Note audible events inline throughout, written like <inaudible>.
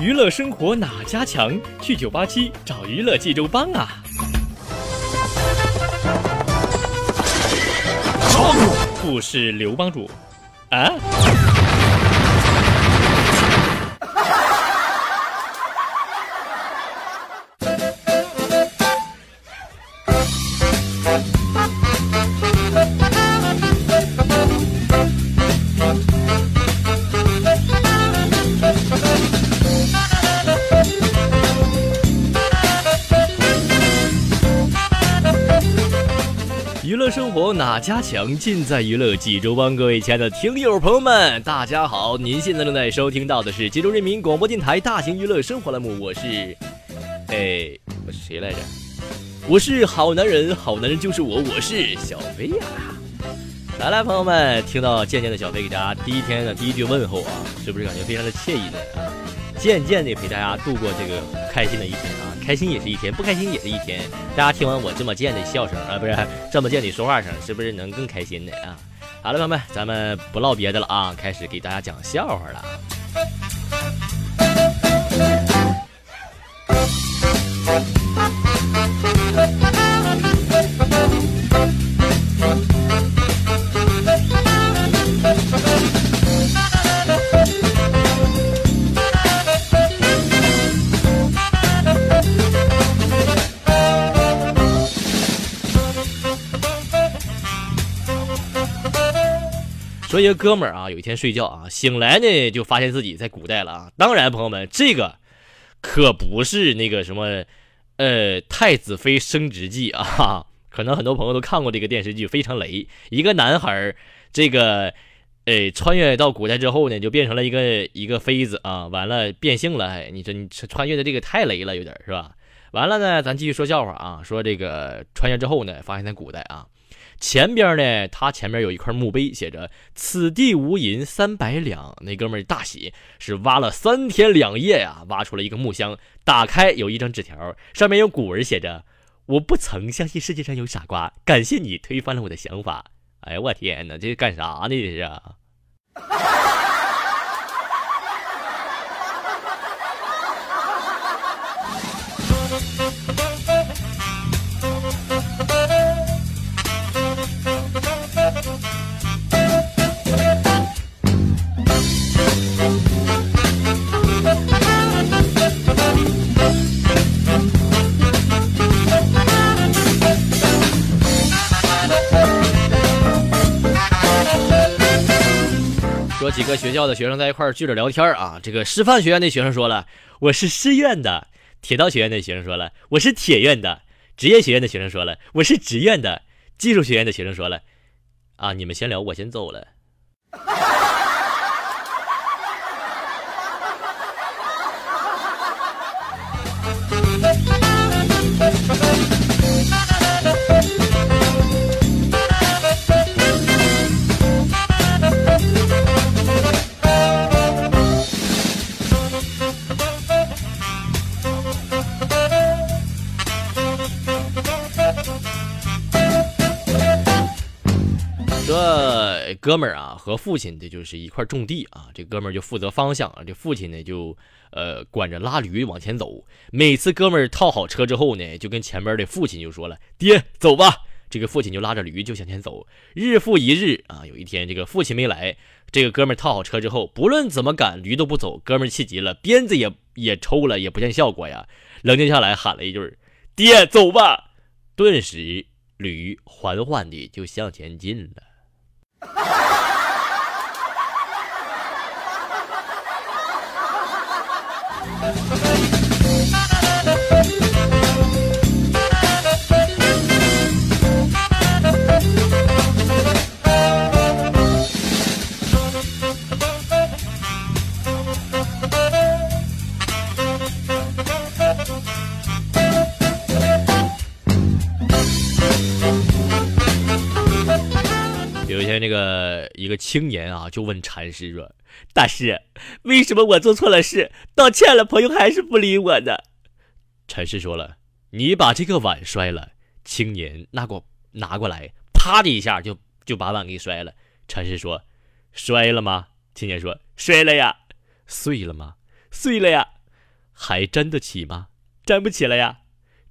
娱乐生活哪家强？去九八七找娱乐济州帮啊！我是刘帮主啊？哪家强？尽在娱乐济州帮。各位亲爱的听友朋友们，大家好！您现在正在收听到的是济州人民广播电台大型娱乐生活栏目，我是，哎，我是谁来着？我是好男人，好男人就是我，我是小飞呀！来来，朋友们，听到渐渐的小飞给大家第一天的第一句问候啊，是不是感觉非常的惬意呢？啊，渐渐的陪大家度过这个开心的一天啊。开心也是一天，不开心也是一天。大家听完我这么贱的笑声啊，不是 <laughs> 这么贱的说话声，是不是能更开心呢？啊？好了，朋友们，咱们不唠别的了啊，开始给大家讲笑话了。说一个哥们儿啊，有一天睡觉啊，醒来呢就发现自己在古代了啊。当然，朋友们，这个可不是那个什么，呃，《太子妃升职记》啊。<laughs> 可能很多朋友都看过这个电视剧，非常雷。一个男孩儿，这个，呃，穿越到古代之后呢，就变成了一个一个妃子啊。完了变性了，哎，你说你穿越的这个太雷了，有点是吧？完了呢，咱继续说笑话啊。说这个穿越之后呢，发现在古代啊。前边呢，他前面有一块墓碑，写着“此地无银三百两”。那哥们儿大喜，是挖了三天两夜呀，挖出了一个木箱，打开有一张纸条，上面有古文写着：“我不曾相信世界上有傻瓜，感谢你推翻了我的想法。”哎呀，我天哪，这是干啥呢？这是。说几个学校的学生在一块聚着聊天啊。这个师范学院的学生说了：“我是师院的。”铁道学院的学生说了：“我是铁院的。”职业学院的学生说了：“我是职院的。”技术学院的学生说了：“啊，你们先聊，我先走了。”哥们儿啊，和父亲这就是一块种地啊。这哥们儿就负责方向啊，这父亲呢就呃管着拉驴往前走。每次哥们儿套好车之后呢，就跟前边的父亲就说了：“爹，走吧。”这个父亲就拉着驴就向前走。日复一日啊，有一天这个父亲没来，这个哥们儿套好车之后，不论怎么赶，驴都不走。哥们儿气急了，鞭子也也抽了，也不见效果呀。冷静下来，喊了一句：“爹，走吧。”顿时驴缓缓地就向前进了。哈哈哈哈哈哈哈哈一个青年啊，就问禅师说：“大师，为什么我做错了事，道歉了，朋友还是不理我呢？”禅师说了：“你把这个碗摔了。”青年拿过拿过来，啪的一下就就把碗给摔了。禅师说：“摔了吗？”青年说：“摔了呀。”碎了吗？碎了呀。还粘得起吗？粘不起了呀。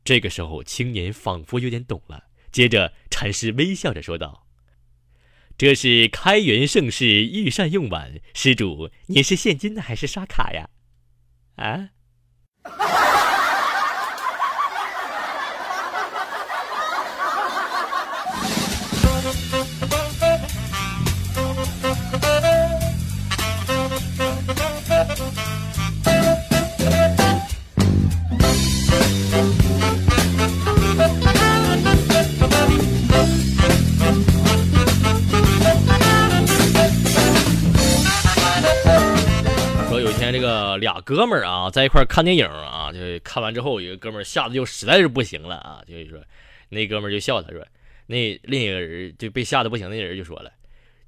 这个时候，青年仿佛有点懂了。接着，禅师微笑着说道：“这是开元盛世御膳用碗，施主，您是现金还是刷卡呀？”啊？那个俩哥们儿啊，在一块看电影啊，就看完之后，有个哥们儿吓得就实在是不行了啊，就是说，那哥们儿就笑他说，那另一个人就被吓得不行，那人就说了，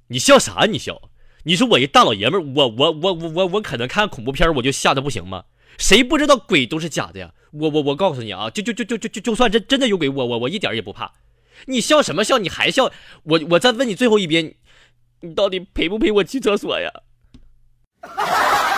你笑啥？你笑？你说我一大老爷们儿，我我我我我我可能看恐怖片我就吓得不行吗？谁不知道鬼都是假的呀？我我我告诉你啊，就就就就就就就算真真的有鬼，我我我一点也不怕。你笑什么笑？你还笑？我我再问你最后一遍，你到底陪不陪我去厕所呀？<laughs>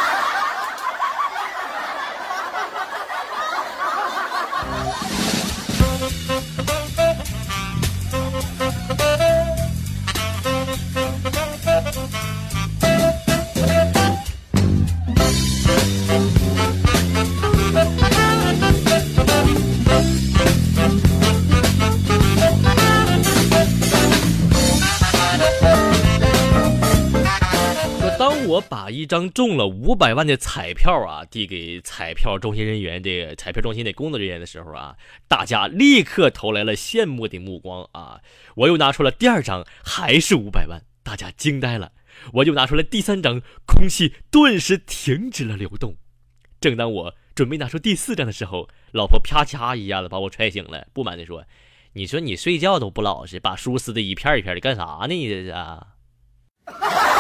一张中了五百万的彩票啊递给彩票中心人员，这个彩票中心的工作人员的时候啊，大家立刻投来了羡慕的目光啊！我又拿出了第二张，还是五百万，大家惊呆了。我又拿出了第三张，空气顿时停止了流动。正当我准备拿出第四张的时候，老婆啪嚓一下子把我踹醒了，不满地说：“你说你睡觉都不老实，把书撕的一片一片的，干啥呢？你这是？”娱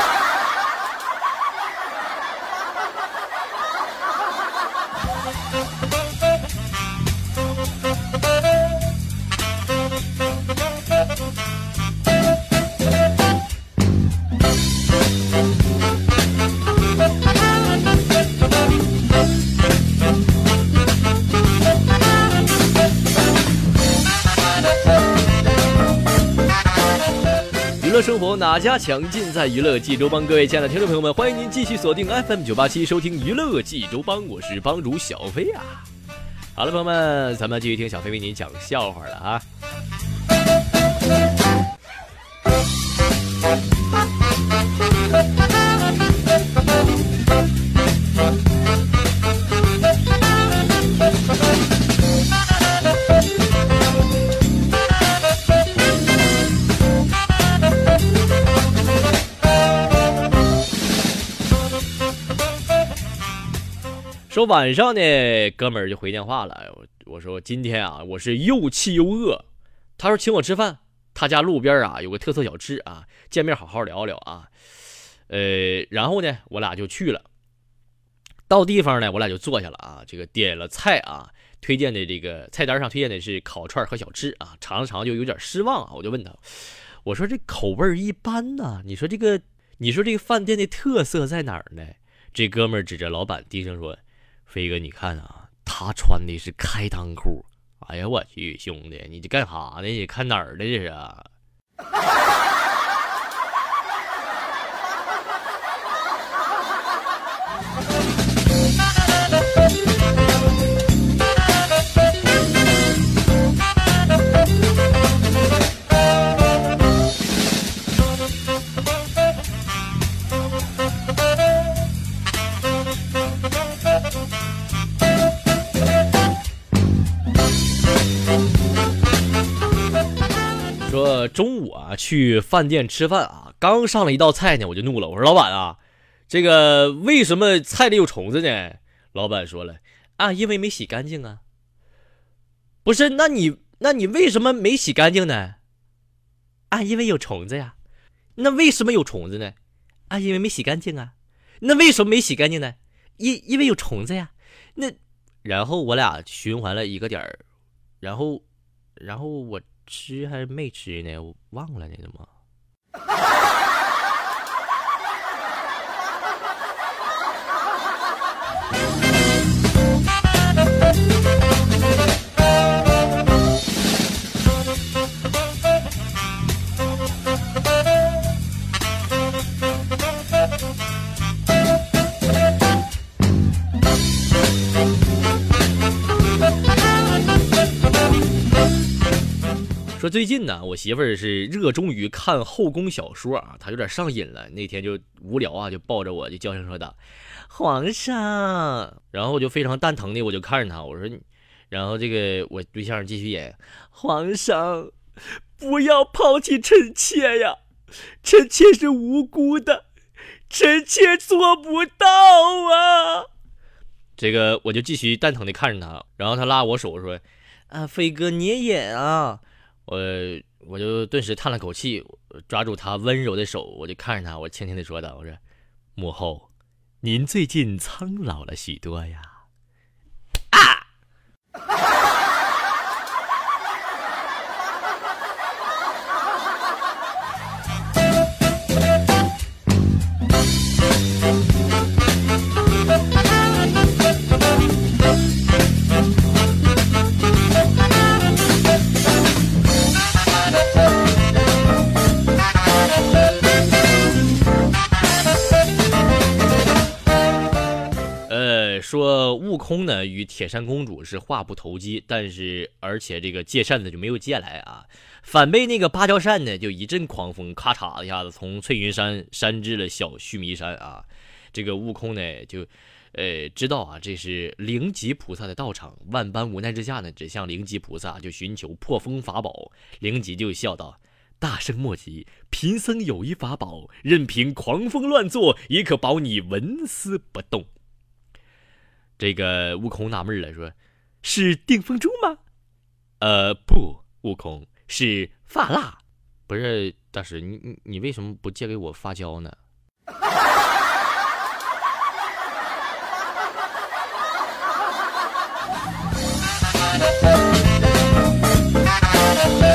哪家强？尽在娱乐济州帮。各位亲爱的听众朋友们，欢迎您继续锁定 FM 九八七收听娱乐济州帮，我是帮主小飞啊。好了，朋友们，咱们继续听小飞为您讲笑话了啊。晚上呢，哥们儿就回电话了。我说今天啊，我是又气又饿。他说请我吃饭，他家路边啊有个特色小吃啊，见面好好聊聊啊。呃，然后呢，我俩就去了。到地方呢，我俩就坐下了啊。这个点了菜啊，推荐的这个菜单上推荐的是烤串和小吃啊。尝了尝就有点失望啊。我就问他，我说这口味一般呐，你说这个，你说这个饭店的特色在哪儿呢？这哥们儿指着老板低声说。飞哥，你看啊，他穿的是开裆裤。哎呀，我去，兄弟，你这干啥呢？你看哪儿的这是？<laughs> 中午啊，去饭店吃饭啊，刚上了一道菜呢，我就怒了。我说：“老板啊，这个为什么菜里有虫子呢？”老板说了：“啊，因为没洗干净啊。”不是，那你那你为什么没洗干净呢？啊，因为有虫子呀。那为什么有虫子呢？啊，因为没洗干净啊。那为什么没洗干净呢？因因为有虫子呀。那然后我俩循环了一个点儿，然后然后我吃还是没吃呢？我忘了呢，怎么？最近呢，我媳妇儿是热衷于看后宫小说啊，她有点上瘾了。那天就无聊啊，就抱着我就娇声说道：“皇上。”然后我就非常蛋疼的，我就看着她，我说：“然后这个我对象继续演，皇上不要抛弃臣妾呀，臣妾是无辜的，臣妾做不到啊。”这个我就继续蛋疼的看着他，然后他拉我手说：“啊，飞哥你也演啊。”我我就顿时叹了口气，抓住她温柔的手，我就看着她，我轻轻的说道：“我说，母后，您最近苍老了许多呀。”说悟空呢与铁扇公主是话不投机，但是而且这个借扇子就没有借来啊，反被那个芭蕉扇呢就一阵狂风，咔嚓一下子从翠云山扇至了小须弥山啊。这个悟空呢就，呃知道啊这是灵吉菩萨的道场，万般无奈之下呢，只向灵吉菩萨就寻求破风法宝。灵吉就笑道：“大圣莫急，贫僧有一法宝，任凭狂风乱作，也可保你纹丝不动。”这个悟空纳闷了，说：“是定风珠吗？”“呃，不，悟空是发蜡。”“不是，大师，你你你为什么不借给我发胶呢？” <laughs>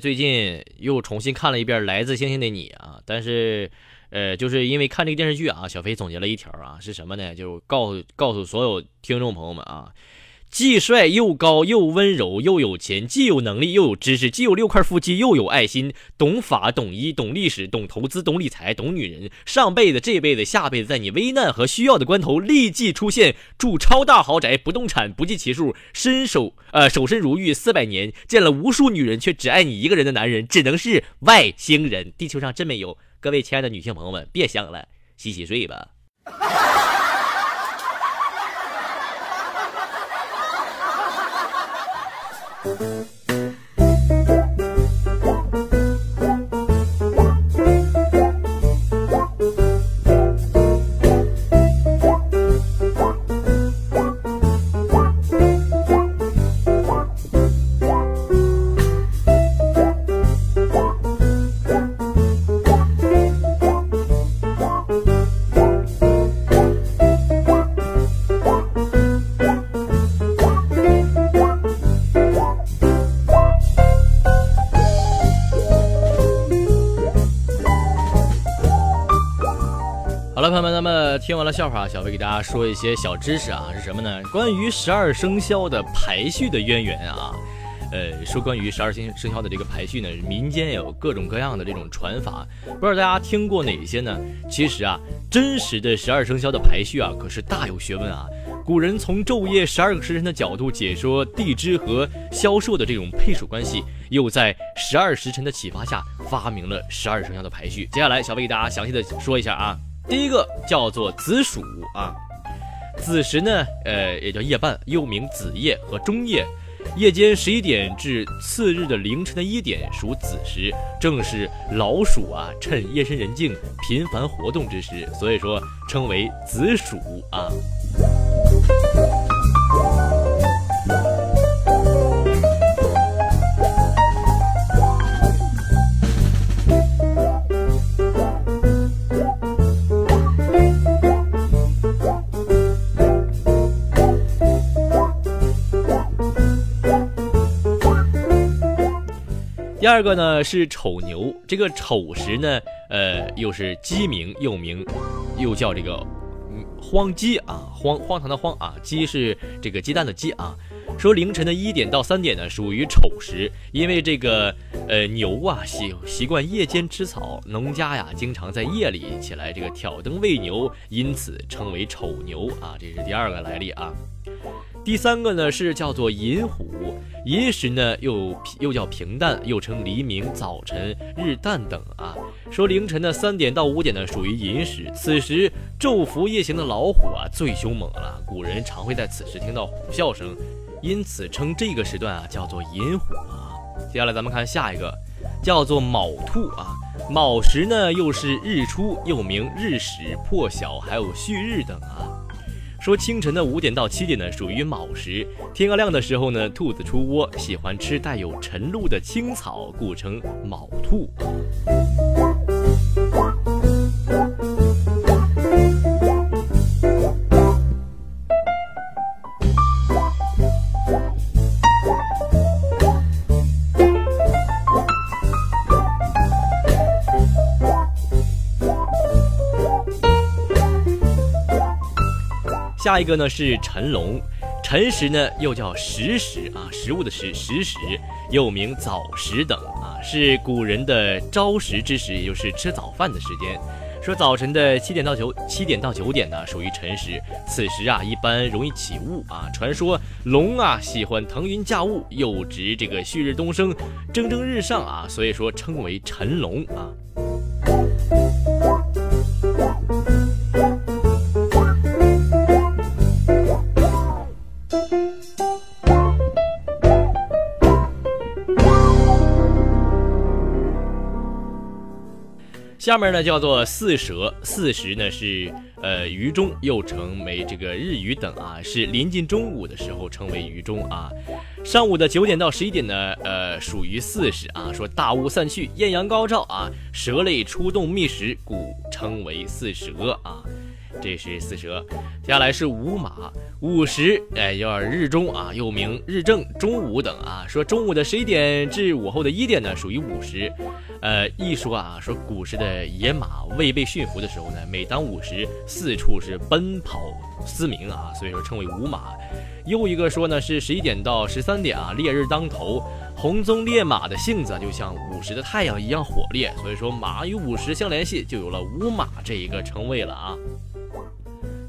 最近又重新看了一遍《来自星星的你》啊，但是，呃，就是因为看这个电视剧啊，小飞总结了一条啊，是什么呢？就告诉告诉所有听众朋友们啊。既帅又高又温柔又有钱，既有能力又有知识，既有六块腹肌又有爱心，懂法懂医懂历史懂投资懂理财懂女人，上辈子这辈子下辈子，在你危难和需要的关头立即出现，住超大豪宅，不动产不计其数，身手呃守身如玉四百年，见了无数女人却只爱你一个人的男人，只能是外星人，地球上真没有。各位亲爱的女性朋友们，别想了，洗洗睡吧。听完了笑话，小飞给大家说一些小知识啊，是什么呢？关于十二生肖的排序的渊源啊，呃，说关于十二星生肖的这个排序呢，民间有各种各样的这种传法，不知道大家听过哪些呢？其实啊，真实的十二生肖的排序啊，可是大有学问啊。古人从昼夜十二个时辰的角度解说地支和销售的这种配属关系，又在十二时辰的启发下发明了十二生肖的排序。接下来，小飞给大家详细的说一下啊。第一个叫做子鼠啊，子时呢，呃，也叫夜半，又名子夜和中夜，夜间十一点至次日的凌晨的一点属子时，正是老鼠啊趁夜深人静频繁活动之时，所以说称为子鼠啊。第二个呢是丑牛，这个丑时呢，呃，又是鸡鸣，又名，又叫这个荒鸡啊，荒荒唐的荒啊，鸡是这个鸡蛋的鸡啊。说凌晨的一点到三点呢属于丑时，因为这个呃牛啊习习惯夜间吃草，农家呀经常在夜里起来这个挑灯喂牛，因此称为丑牛啊，这是第二个来历啊。第三个呢是叫做寅虎，寅时呢又又叫平淡，又称黎明、早晨、日旦等啊。说凌晨的三点到五点呢属于寅时，此时昼伏夜行的老虎啊最凶猛了，古人常会在此时听到虎啸声，因此称这个时段啊叫做寅虎啊。接下来咱们看下一个，叫做卯兔啊。卯时呢又是日出，又名日始、破晓，还有旭日等啊。说清晨的五点到七点呢，属于卯时。天刚亮的时候呢，兔子出窝，喜欢吃带有晨露的青草，故称卯兔。下一个呢是辰龙，辰时呢又叫食时啊，食物的食，食时又名早时等啊，是古人的朝食之时，也就是吃早饭的时间。说早晨的七点到九七点到九点呢属于辰时，此时啊一般容易起雾啊。传说龙啊喜欢腾云驾雾，又值这个旭日东升，蒸蒸日上啊，所以说称为辰龙啊。下面呢叫做四蛇，四时呢是呃鱼中，又称为这个日鱼等啊，是临近中午的时候称为鱼中啊。上午的九点到十一点呢，呃属于四时啊。说大雾散去，艳阳高照啊，蛇类出动觅食，故称为四蛇啊。这是巳蛇，接下来是午马，午时，哎，要日中啊，又名日正、中午等啊。说中午的十一点至午后的一点呢，属于午时。呃，一说啊，说古时的野马未被驯服的时候呢，每当午时，四处是奔跑嘶鸣啊，所以说称为午马。又一个说呢，是十一点到十三点啊，烈日当头，红鬃烈马的性子就像午时的太阳一样火烈，所以说马与午时相联系，就有了午马这一个称谓了啊。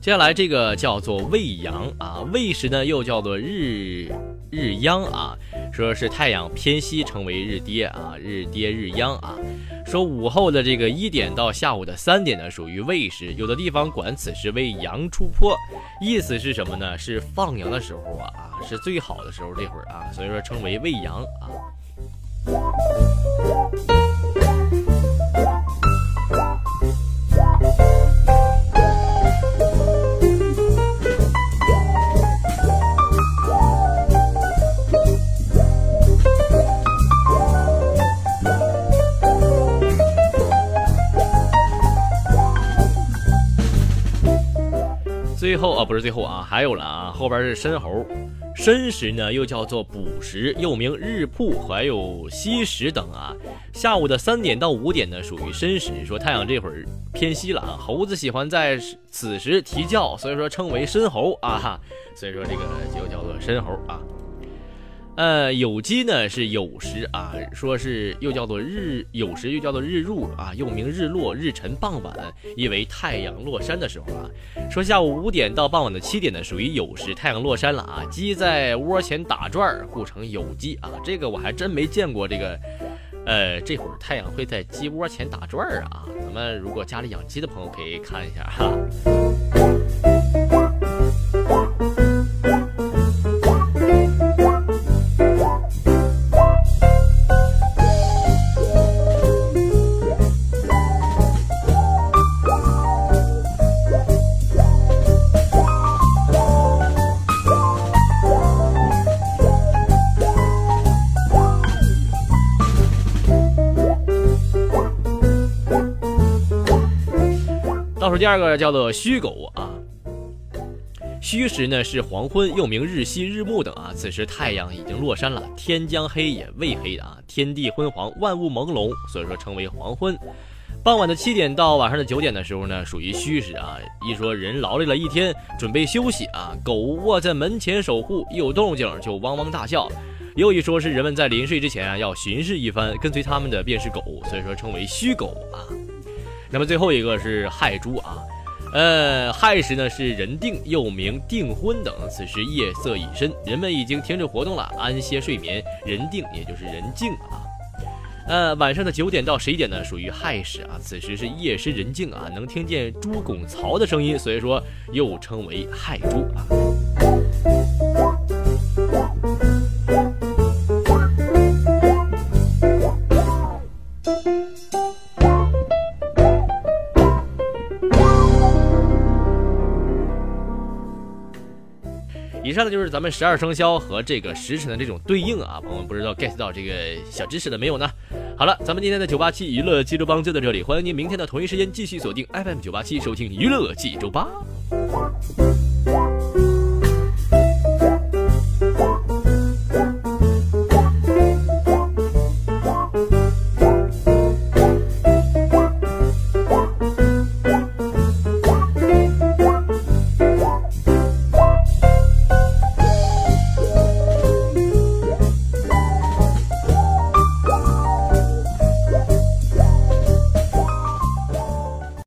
接下来这个叫做未阳啊，未时呢又叫做日日央啊，说是太阳偏西成为日跌啊，日跌日央啊。说午后的这个一点到下午的三点呢属于未时，有的地方管此时为阳出坡，意思是什么呢？是放羊的时候啊啊，是最好的时候这会儿啊，所以说称为未阳啊。不是最后啊，还有了啊，后边是申猴，申时呢又叫做补时，又名日铺，还有西时等啊。下午的三点到五点呢属于申时，说太阳这会儿偏西了啊，猴子喜欢在此时啼叫，所以说称为申猴啊，所以说这个就叫做申猴啊。呃，酉鸡呢是酉时啊，说是又叫做日酉时，又叫做日入啊，又名日落、日沉、傍晚，意为太阳落山的时候啊。说下午五点到傍晚的七点呢，属于酉时，太阳落山了啊。鸡在窝前打转，故称酉鸡啊。这个我还真没见过，这个，呃，这会儿太阳会在鸡窝前打转啊。咱们如果家里养鸡的朋友可以看一下哈。数第二个叫做虚狗啊。虚时呢是黄昏，又名日西、日暮等啊。此时太阳已经落山了，天将黑也未黑的啊，天地昏黄，万物朦胧，所以说称为黄昏。傍晚的七点到晚上的九点的时候呢，属于虚时啊。一说人劳累了一天，准备休息啊，狗卧在门前守护，一有动静就汪汪大叫。又一说是人们在临睡之前啊，要巡视一番，跟随他们的便是狗，所以说称为虚狗啊。那么最后一个是亥猪啊。呃，亥时呢是人定，又名订婚等。此时夜色已深，人们已经停止活动了，安歇睡眠。人定也就是人静啊。呃，晚上的九点到十一点呢，属于亥时啊。此时是夜深人静啊，能听见猪拱槽的声音，所以说又称为亥猪啊。以上呢就是咱们十二生肖和这个时辰的这种对应啊，朋友们不知道 get 到这个小知识的没有呢？好了，咱们今天的九八七娱乐济州帮就到这里，欢迎您明天的同一时间继续锁定 FM 九八七收听娱乐济州吧。